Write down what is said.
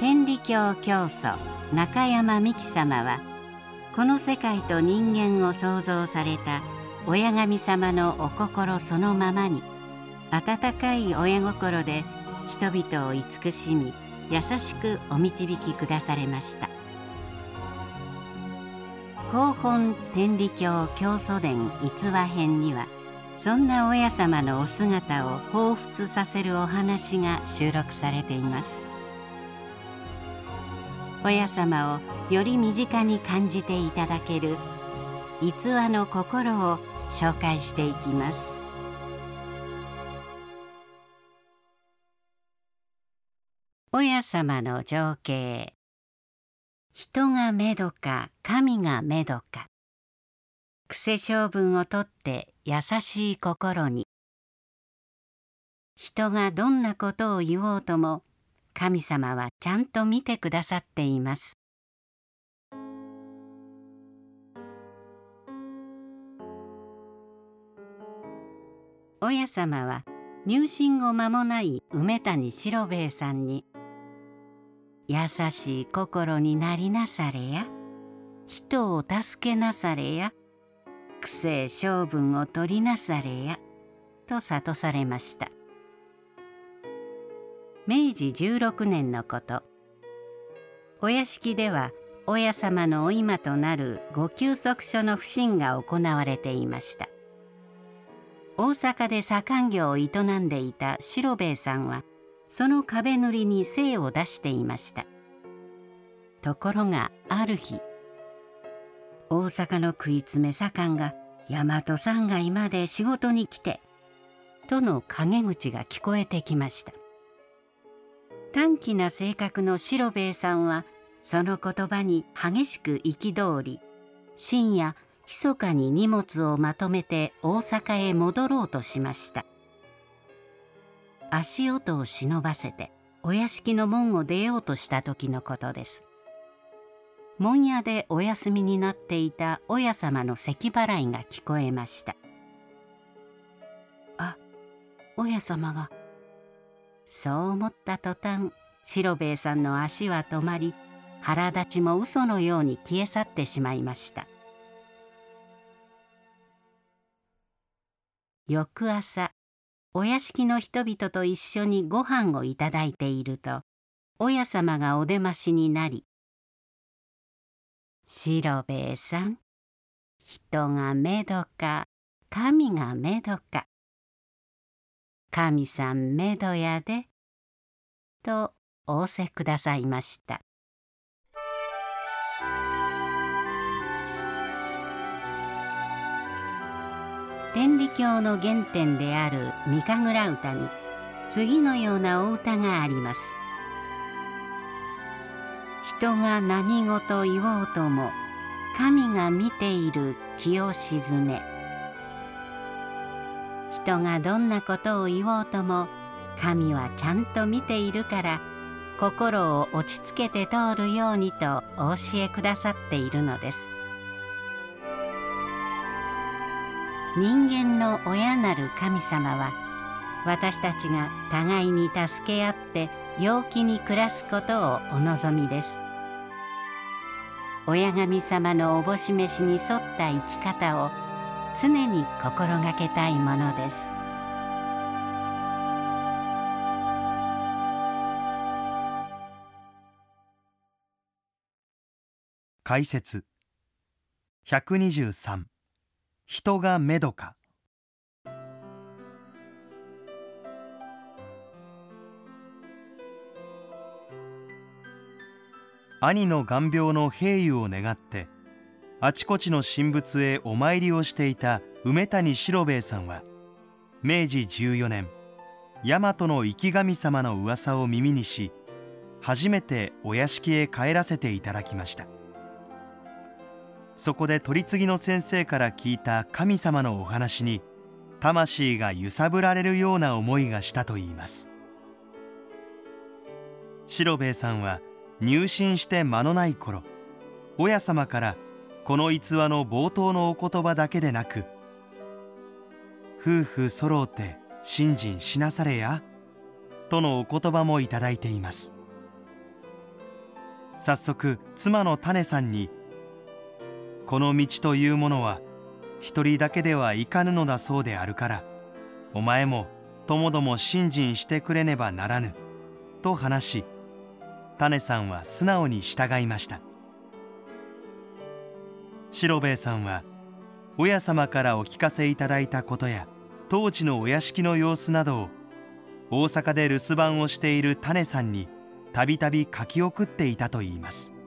天理教教祖中山美紀様はこの世界と人間を創造された親神様のお心そのままに温かい親心で人々を慈しみ優しくお導きくだされました。広本天理教教祖伝逸話編にはそんな親様のお姿を彷彿させるお話が収録されています。親様をより身近に感じていただける逸話の心を紹介していきます。親様の情景。人がめどか神がめどか。癖性分をとって優しい心に。人がどんなことを言おうとも神様はちゃんと見てくださっています。親様は入信後間もない梅谷四郎兵衛さんに「優しい心になりなされや人を助けなされや苦性性分を取りなされや」と諭されました。明治16年のこと。お屋敷では親様のお今となるご休息所の不審が行われていました。大阪で左官業を営んでいた白兵衛さんはその壁塗りに精を出していました。ところがある日大阪の食い詰め左官が大和山街まで仕事に来てとの陰口が聞こえてきました。短気な性格の白兵衛さんはその言葉に激しく憤り深夜密かに荷物をまとめて大阪へ戻ろうとしました。足音を忍ばせてお屋敷の門を出ようとした時のことです。門屋でお休みになっていた親様の咳払いが聞こえました。あ親様がそう思った途端白兵衛さんの足は止まり腹立ちも嘘のように消え去ってしまいました。翌朝お屋敷の人々と一緒にご飯をいただいていると親様がお出ましになり「白兵衛さん人がめどか神がめどか神さんめどやで」と仰せくださいました。天理教の原点である三神楽歌に次のようなお歌があります。人が何事言おうとも神が見ている気を鎮め。人がどんなことを言おうとも神はちゃんと見ているから心を落ち着けて通るようにとお教えくださっているのです。人間の親なる神様は私たちが互いに助け合って陽気に暮らすことをお望みです。親神様のおぼし飯に沿った生き方を常に心がけたいものです。解説。123人がめどか。兄の眼病の平癒を願ってあちこちの神仏へお参りをしていた梅谷四郎兵衛さんは明治14年大和の生き神様の噂を耳にし初めてお屋敷へ帰らせていただきました。そこで取り次ぎの先生から聞いた神様のお話に魂が揺さぶられるような思いがしたといいます。四郎兵衛さんは入信して間のない頃親様から「この逸話の冒頭のお言葉だけでなく夫婦揃うて信心しなされやとのお言葉もいただいています。早速妻の種さんに「この道というものは一人だけではいかぬのだそうであるからお前もともども信心してくれねばならぬ」と話し種さんは素直に従いました。白兵衛さんは親様からお聞かせいただいたことや当時のお屋敷の様子などを大阪で留守番をしている種さんにたびたび書き送っていたといいます。